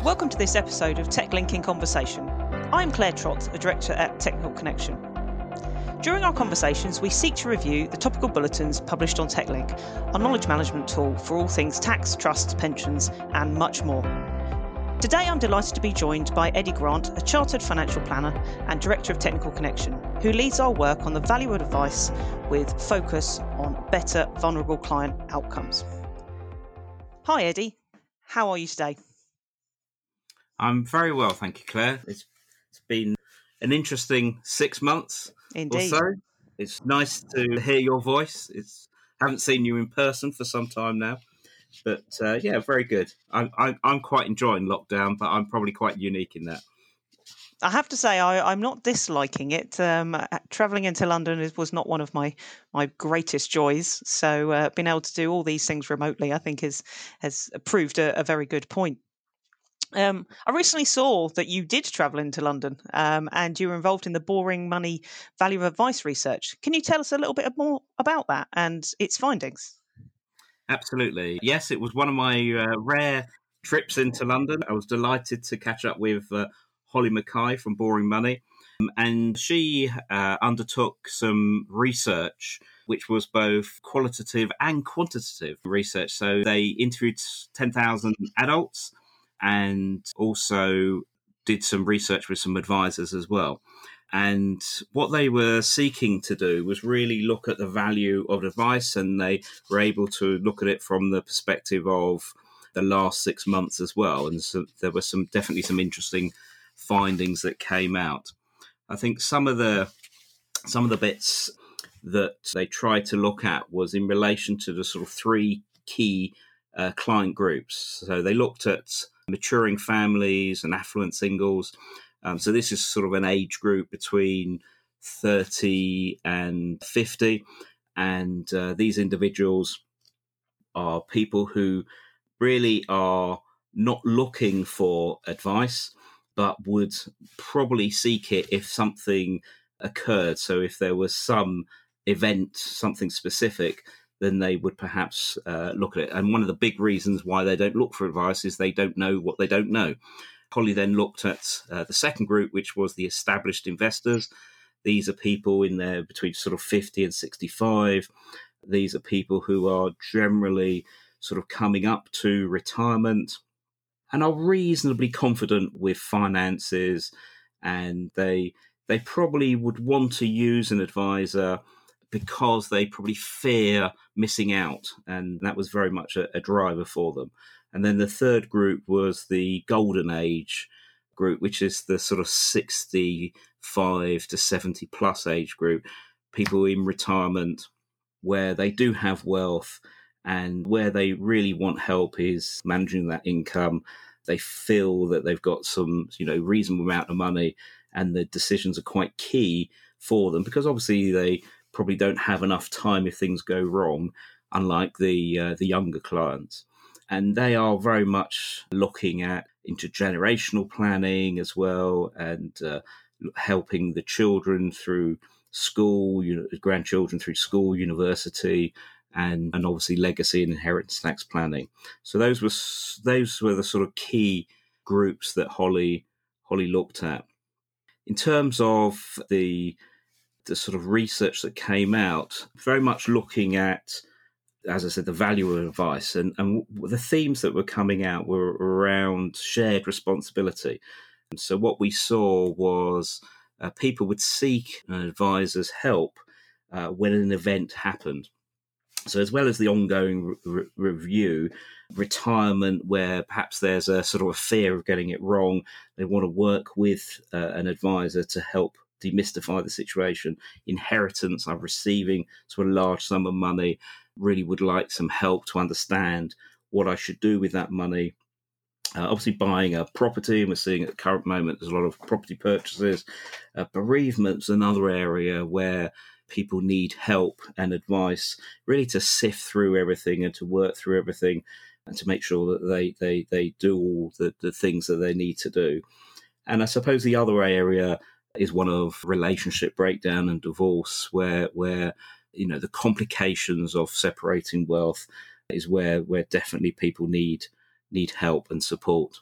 Welcome to this episode of TechLink in Conversation. I'm Claire Trott, a director at Technical Connection. During our conversations, we seek to review the topical bulletins published on TechLink, our knowledge management tool for all things tax, trusts, pensions, and much more. Today, I'm delighted to be joined by Eddie Grant, a chartered financial planner and director of Technical Connection, who leads our work on the value of advice with focus on better vulnerable client outcomes. Hi, Eddie. How are you today? I'm very well, thank you, Claire. It's it's been an interesting six months Indeed. or so. It's nice to hear your voice. It's haven't seen you in person for some time now, but uh, yeah, very good. I'm, I'm I'm quite enjoying lockdown, but I'm probably quite unique in that. I have to say, I, I'm not disliking it. Um, traveling into London is, was not one of my my greatest joys. So, uh, being able to do all these things remotely, I think, is has proved a, a very good point. Um, I recently saw that you did travel into London um, and you were involved in the boring money value of advice research. Can you tell us a little bit more about that and its findings? Absolutely. Yes, it was one of my uh, rare trips into London. I was delighted to catch up with uh, Holly Mackay from Boring Money. Um, and she uh, undertook some research, which was both qualitative and quantitative research. So they interviewed 10,000 adults and also did some research with some advisors as well. And what they were seeking to do was really look at the value of advice, and they were able to look at it from the perspective of the last six months as well. And so there were some definitely some interesting findings that came out. I think some of the some of the bits that they tried to look at was in relation to the sort of three key uh, client groups. So they looked at maturing families and affluent singles. Um, so this is sort of an age group between 30 and 50. And uh, these individuals are people who really are not looking for advice, but would probably seek it if something occurred. So if there was some event, something specific, then they would perhaps uh, look at it. And one of the big reasons why they don't look for advice is they don't know what they don't know. Holly then looked at uh, the second group, which was the established investors. These are people in there between sort of 50 and 65. These are people who are generally sort of coming up to retirement and are reasonably confident with finances and they they probably would want to use an advisor because they probably fear missing out. And that was very much a, a driver for them. And then the third group was the golden age group, which is the sort of 65 to 70 plus age group, people in retirement where they do have wealth and where they really want help is managing that income. They feel that they've got some, you know, reasonable amount of money and the decisions are quite key for them because obviously they probably don't have enough time if things go wrong, unlike the uh, the younger clients. And they are very much looking at intergenerational planning as well, and uh, helping the children through school, you know, grandchildren through school, university, and and obviously legacy and inheritance tax planning. So those were those were the sort of key groups that Holly Holly looked at. In terms of the the sort of research that came out, very much looking at, as I said, the value of advice. And, and the themes that were coming out were around shared responsibility. And so what we saw was uh, people would seek an advisor's help uh, when an event happened. So, as well as the ongoing re- review, retirement, where perhaps there's a sort of a fear of getting it wrong, they want to work with uh, an advisor to help demystify the situation. Inheritance, I'm receiving sort of large sum of money, really would like some help to understand what I should do with that money. Uh, obviously, buying a property, and we're seeing at the current moment there's a lot of property purchases. Uh, bereavement's another area where people need help and advice, really to sift through everything and to work through everything and to make sure that they they they do all the, the things that they need to do. And I suppose the other area is one of relationship breakdown and divorce, where where you know the complications of separating wealth is where where definitely people need need help and support.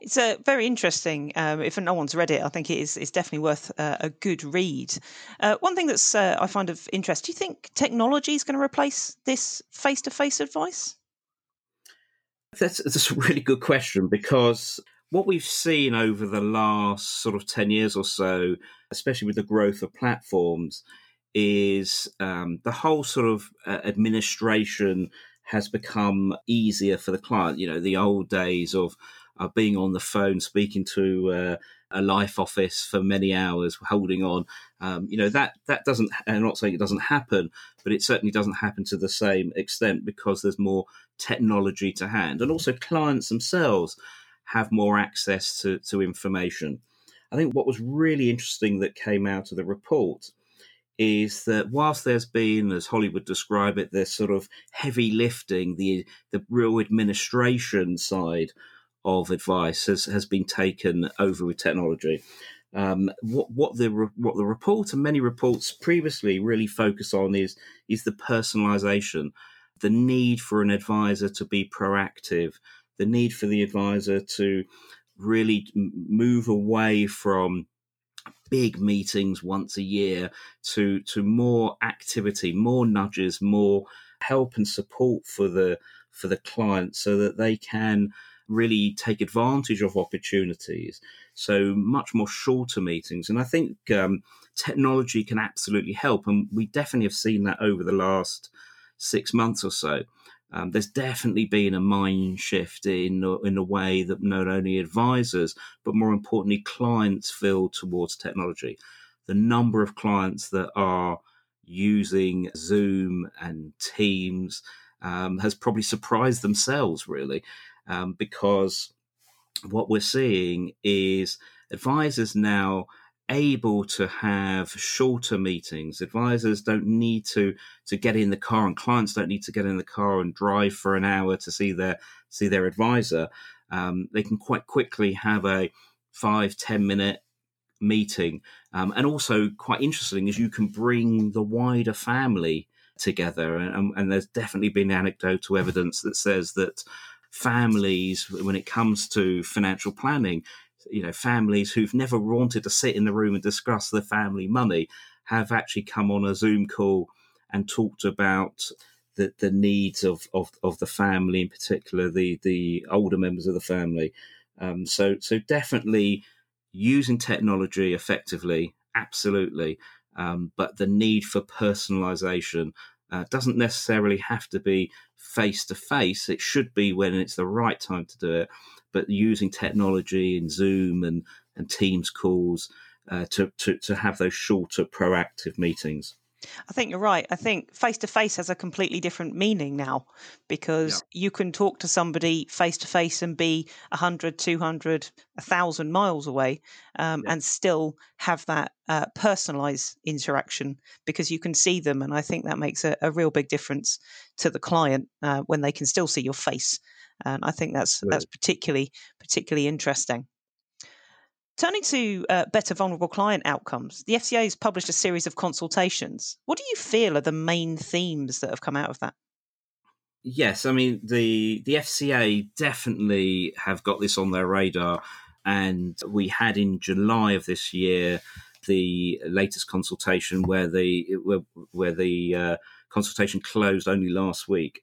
It's a very interesting. Um, if no one's read it, I think it is. It's definitely worth uh, a good read. Uh, one thing that's uh, I find of interest. Do you think technology is going to replace this face-to-face advice? That's, that's a really good question because what we've seen over the last sort of 10 years or so, especially with the growth of platforms, is um, the whole sort of uh, administration has become easier for the client. You know, the old days of uh, being on the phone, speaking to uh, a life office for many hours, holding on. Um, you know that that doesn't. I'm not saying it doesn't happen, but it certainly doesn't happen to the same extent because there's more technology to hand, and also clients themselves have more access to, to information. I think what was really interesting that came out of the report is that whilst there's been, as Holly would describe it, this sort of heavy lifting, the the real administration side of advice has, has been taken over with technology. Um, what what the what the report and many reports previously really focus on is is the personalisation, the need for an advisor to be proactive, the need for the advisor to really move away from big meetings once a year to to more activity, more nudges, more help and support for the for the client so that they can really take advantage of opportunities. So much more shorter meetings, and I think um, technology can absolutely help, and we definitely have seen that over the last six months or so. Um, there's definitely been a mind shift in in a way that not only advisors but more importantly clients feel towards technology. The number of clients that are using Zoom and Teams um, has probably surprised themselves really, um, because what we're seeing is advisors now able to have shorter meetings. Advisors don't need to to get in the car, and clients don't need to get in the car and drive for an hour to see their see their advisor. Um, they can quite quickly have a five ten minute meeting, um, and also quite interesting is you can bring the wider family together. And, and there's definitely been anecdotal evidence that says that families, when it comes to financial planning, you know, families who've never wanted to sit in the room and discuss their family money have actually come on a Zoom call and talked about the, the needs of, of, of the family, in particular the the older members of the family. Um, so so definitely using technology effectively, absolutely, um, but the need for personalisation uh, doesn't necessarily have to be face to face. It should be when it's the right time to do it, but using technology and Zoom and, and Teams calls uh, to, to, to have those shorter proactive meetings. I think you're right. I think face to face has a completely different meaning now because yeah. you can talk to somebody face to face and be 100, 200, 1,000 miles away um, yeah. and still have that uh, personalized interaction because you can see them. And I think that makes a, a real big difference to the client uh, when they can still see your face and I think that's right. that's particularly particularly interesting. Turning to uh, better vulnerable client outcomes, the FCA has published a series of consultations. What do you feel are the main themes that have come out of that? Yes, I mean the the FCA definitely have got this on their radar, and we had in July of this year the latest consultation where the where, where the uh, consultation closed only last week.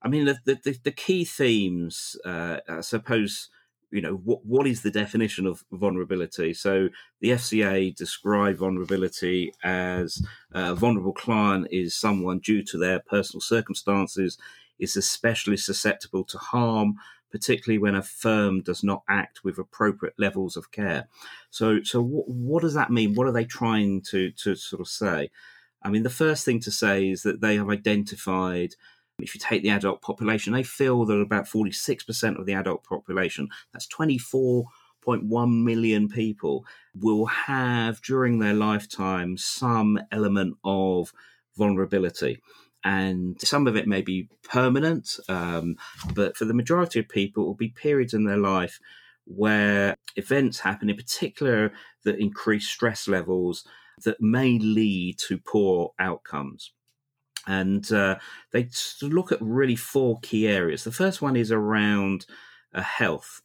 I mean, the the, the key themes, uh, I suppose, you know, what what is the definition of vulnerability? So the FCA describe vulnerability as uh, a vulnerable client is someone due to their personal circumstances is especially susceptible to harm, particularly when a firm does not act with appropriate levels of care. So, so what, what does that mean? What are they trying to to sort of say? I mean, the first thing to say is that they have identified if you take the adult population, they feel that about 46% of the adult population, that's 24.1 million people, will have during their lifetime some element of vulnerability. And some of it may be permanent, um, but for the majority of people, it will be periods in their life where events happen, in particular, that increase stress levels that may lead to poor outcomes and uh, they look at really four key areas. The first one is around uh, health,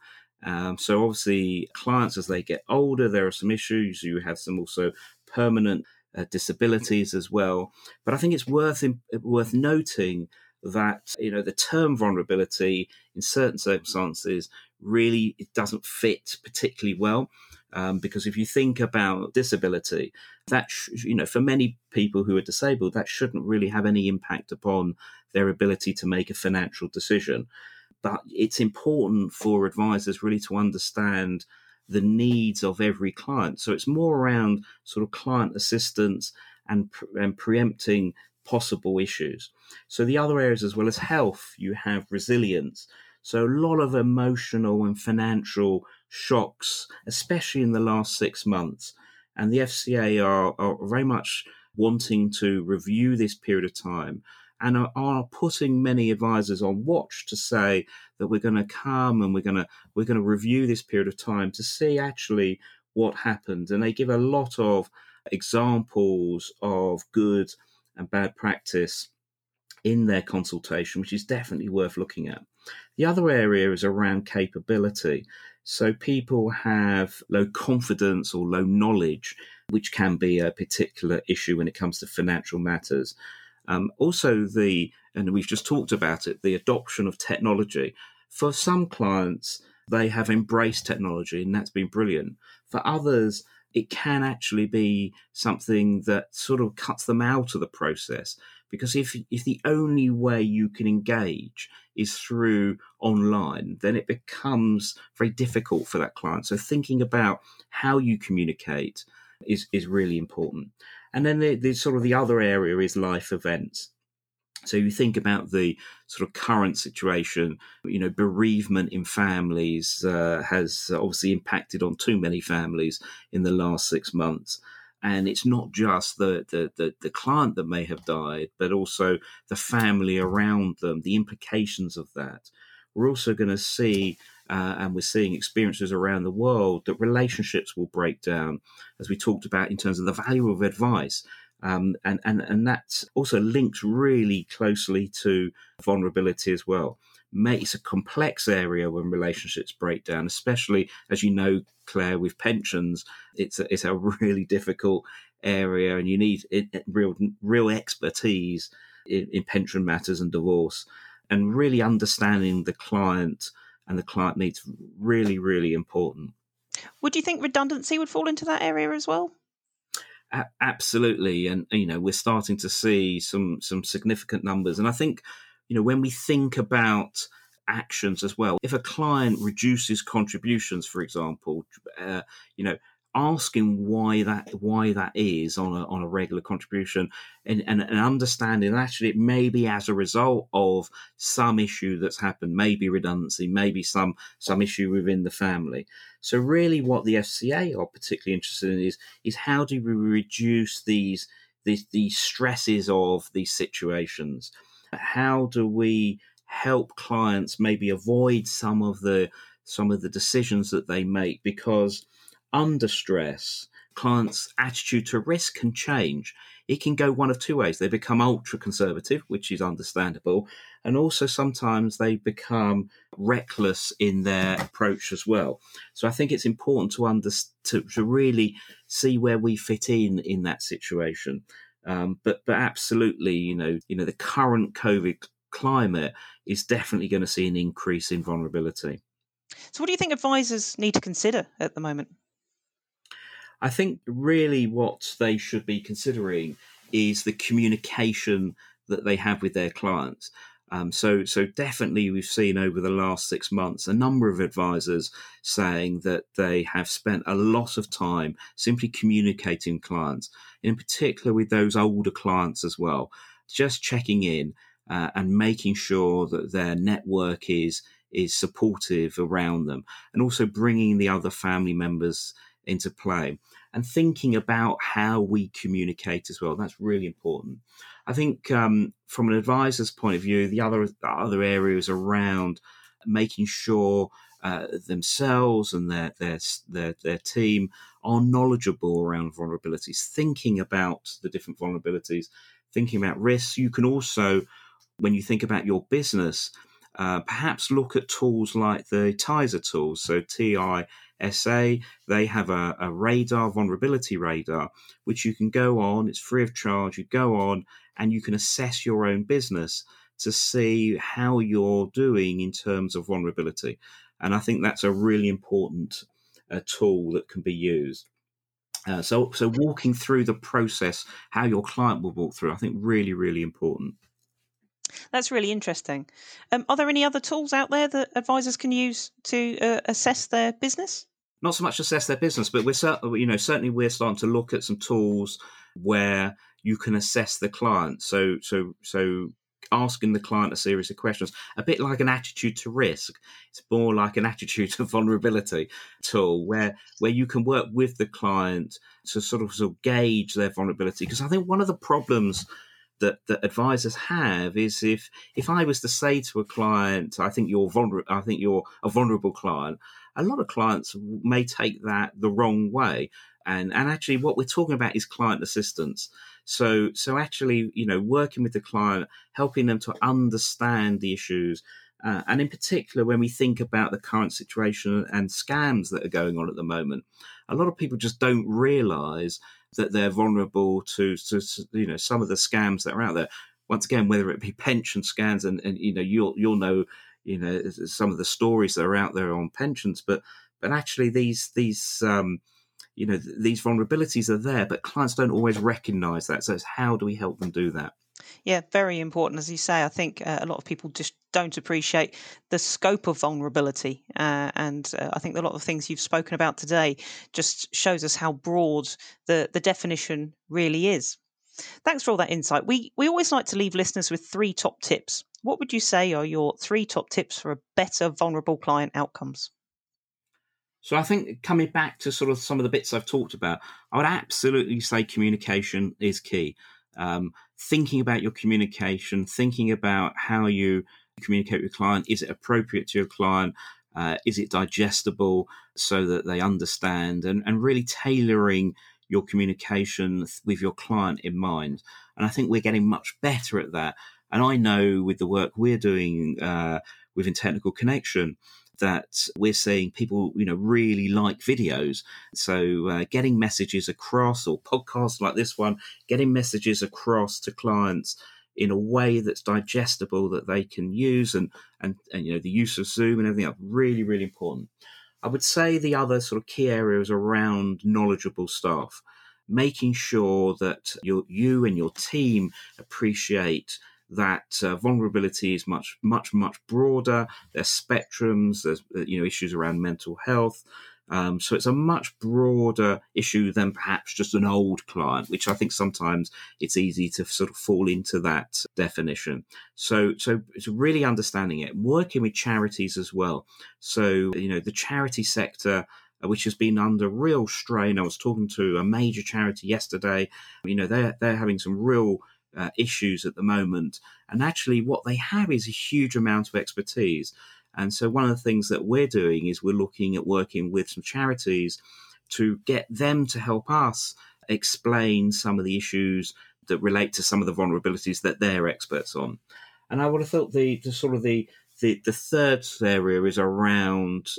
Um, so obviously, clients as they get older, there are some issues. You have some also permanent uh, disabilities as well. But I think it's worth worth noting that you know the term vulnerability in certain circumstances really it doesn't fit particularly well. Um, because if you think about disability, that sh- you know, for many people who are disabled, that shouldn't really have any impact upon their ability to make a financial decision. But it's important for advisors really to understand the needs of every client. So it's more around sort of client assistance and, and preempting possible issues. So the other areas, as well as health, you have resilience. So a lot of emotional and financial shocks, especially in the last six months. And the FCA are, are very much wanting to review this period of time and are, putting many advisors on watch to say that we're going to come and we're going to we're going to review this period of time to see actually what happened and they give a lot of examples of good and bad practice in their consultation which is definitely worth looking at. The other area is around capability so people have low confidence or low knowledge, which can be a particular issue when it comes to financial matters. Um, also, the and we've just talked about it, the adoption of technology. For some clients, they have embraced technology, and that's been brilliant. For others, it can actually be something that sort of cuts them out of the process because if if the only way you can engage is through online then it becomes very difficult for that client. So thinking about how you communicate is is really important. And then the, the sort of the other area is life events. So you think about the sort of current situation, you know, bereavement in families uh, has obviously impacted on too many families in the last six months and it's not just the, the, the, the, client that may have died, but also the family around them, the implications of that. We're also going to see, uh, and we're seeing experiences around the world, that relationships will break down, as we talked about in terms of the value of advice. Um, and, and, and that also links really closely to vulnerability as well it's a complex area when relationships break down, especially as you know, Claire, with pensions. It's a, it's a really difficult area, and you need it, real real expertise in, in pension matters and divorce, and really understanding the client and the client needs really really important. Would you think redundancy would fall into that area as well? absolutely, and you know we're starting to see some some significant numbers, and I think you know, when we think about actions as well, if a client reduces contributions, for example, uh, you know, asking why that why that is on a on a regular contribution and, and, and understanding actually it may be as a result of some issue that's happened maybe redundancy maybe some some issue within the family. So really what the fca are particularly interested in is is how do we reduce these these, these stresses of these situations how do we help clients maybe avoid some of the some of the decisions that they make? Because under stress clients attitude to risk can change. It can go one of two ways. They become ultra conservative which is understandable and also sometimes they become reckless in their approach as well. So i think it's important to under to, to really see where we fit in in that situation um, but but absolutely, you know, you know, the current COVID climate is definitely going to see an increase in vulnerability. So, what do you think advisors need to consider at the moment? I think really what they should be considering is the communication that they have with their clients. Um, so, so definitely, we've seen over the last six months a number of advisors saying that they have spent a lot of time simply communicating clients, in particular with those older clients as well, just checking in uh, and making sure that their network is is supportive around them, and also bringing the other family members into play and thinking about how we communicate as well. That's really important. I think um, from an advisor's point of view, the other other areas around making sure uh, themselves and their, their their their team are knowledgeable around vulnerabilities, thinking about the different vulnerabilities, thinking about risks. You can also, when you think about your business, Uh, perhaps look at tools like the TISA tools. So TISA, they have a, a radar, vulnerability radar, which you can go on. It's free of charge. You go on and you can assess your own business to see how you're doing in terms of vulnerability. And I think that's a really important uh, tool that can be used. Uh, so, so walking through the process, how your client will walk through, I think really, really important. That's really interesting. Um, are there any other tools out there that advisors can use to uh, assess their business? Not so much assess their business, but we're you know certainly we're starting to look at some tools where you can assess the client. So so so asking the client a series of questions, a bit like an attitude to risk. It's more like an attitude to vulnerability tool where where you can work with the client to sort of, sort of gauge their vulnerability. Because I think one of the problems that, that advisors have is if if I was to say to a client, I think you're vulnerable, I think you're a vulnerable client. A lot of clients may take that the wrong way, and and actually, what we're talking about is client assistance. So, so actually, you know, working with the client, helping them to understand the issues, uh, and in particular, when we think about the current situation and scams that are going on at the moment, a lot of people just don't realise that they're vulnerable to, to, to, you know, some of the scams that are out there. Once again, whether it be pension scams, and, and you know, you'll you'll know, you know, some of the stories that are out there on pensions, but but actually, these these um, you know these vulnerabilities are there but clients don't always recognize that. So it's how do we help them do that? Yeah very important. As you say i think uh, a lot of people just don't appreciate the scope of vulnerability uh, and uh, i think a lot of things you've spoken about today just shows us how broad the the definition really is. Thanks for all that insight. We we always like to leave listeners with three top tips. What would you say are your three top tips for a better vulnerable client outcomes so I think coming back to sort of some of the bits I've talked about, I would absolutely say communication is key. Um, thinking about your communication, thinking about how you communicate with client, is it appropriate to your client? Uh, is it digestible so that they understand and, and really tailoring your communication with your client in mind. And I think we're getting much better at that. And I know with the work we're doing uh, within Technical Connection, that we're seeing people, you know, really like videos. So uh, getting messages across, or podcasts like this one, getting messages across to clients in a way that's digestible that they can use, and and, and you know the use of Zoom and everything else really really important. I would say the other sort of key areas around knowledgeable staff, making sure that you you and your team appreciate that uh, vulnerability is much, much, much broader. There's spectrums. There's uh, you know issues around mental health. Um, so it's a much broader issue than perhaps just an old client, which I think sometimes it's easy to sort of fall into that definition. So, so it's really understanding it, working with charities as well. So, you know, the charity sector uh, which has been under real strain. I was talking to a major charity yesterday. You know, they're they're having some real uh, issues at the moment. And actually, what they have is a huge amount of expertise. And so, one of the things that we're doing is we're looking at working with some charities to get them to help us explain some of the issues that relate to some of the vulnerabilities that they're experts on. And I would have thought the, the sort of the, the, the third area is around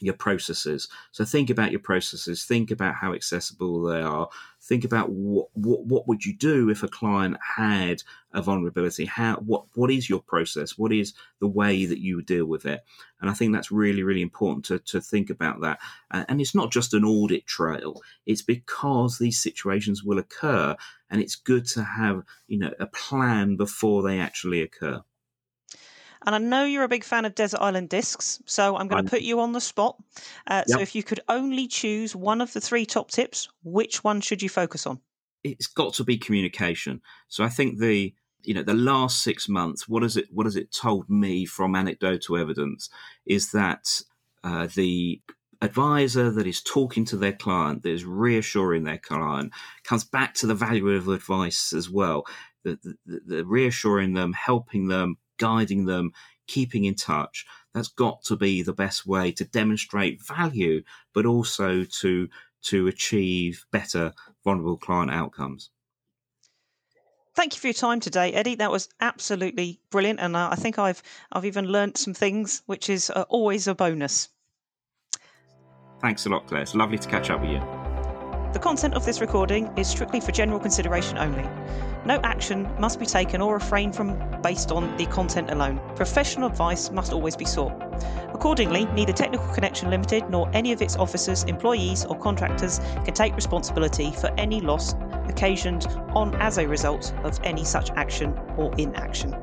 your processes. So think about your processes. Think about how accessible they are. Think about what what, what would you do if a client had a vulnerability? How what what is your process? What is the way that you deal with it? And I think that's really really important to to think about that. And it's not just an audit trail. It's because these situations will occur, and it's good to have you know a plan before they actually occur. And I know you're a big fan of Desert Island Discs, so I'm going to put you on the spot. Uh, yep. So if you could only choose one of the three top tips, which one should you focus on? It's got to be communication. So I think the you know the last six months, what has it what has it told me from anecdotal evidence is that uh, the advisor that is talking to their client, that is reassuring their client, comes back to the value of advice as well. The, the, the reassuring them, helping them, guiding them, keeping in touch. That's got to be the best way to demonstrate value, but also to to achieve better vulnerable client outcomes. Thank you for your time today, Eddie. That was absolutely brilliant, and uh, I think I've I've even learnt some things, which is uh, always a bonus. Thanks a lot, Claire. It's lovely to catch up with you. The content of this recording is strictly for general consideration only. No action must be taken or refrained from based on the content alone. Professional advice must always be sought. Accordingly, neither Technical Connection Limited nor any of its officers, employees, or contractors can take responsibility for any loss occasioned on as a result of any such action or inaction.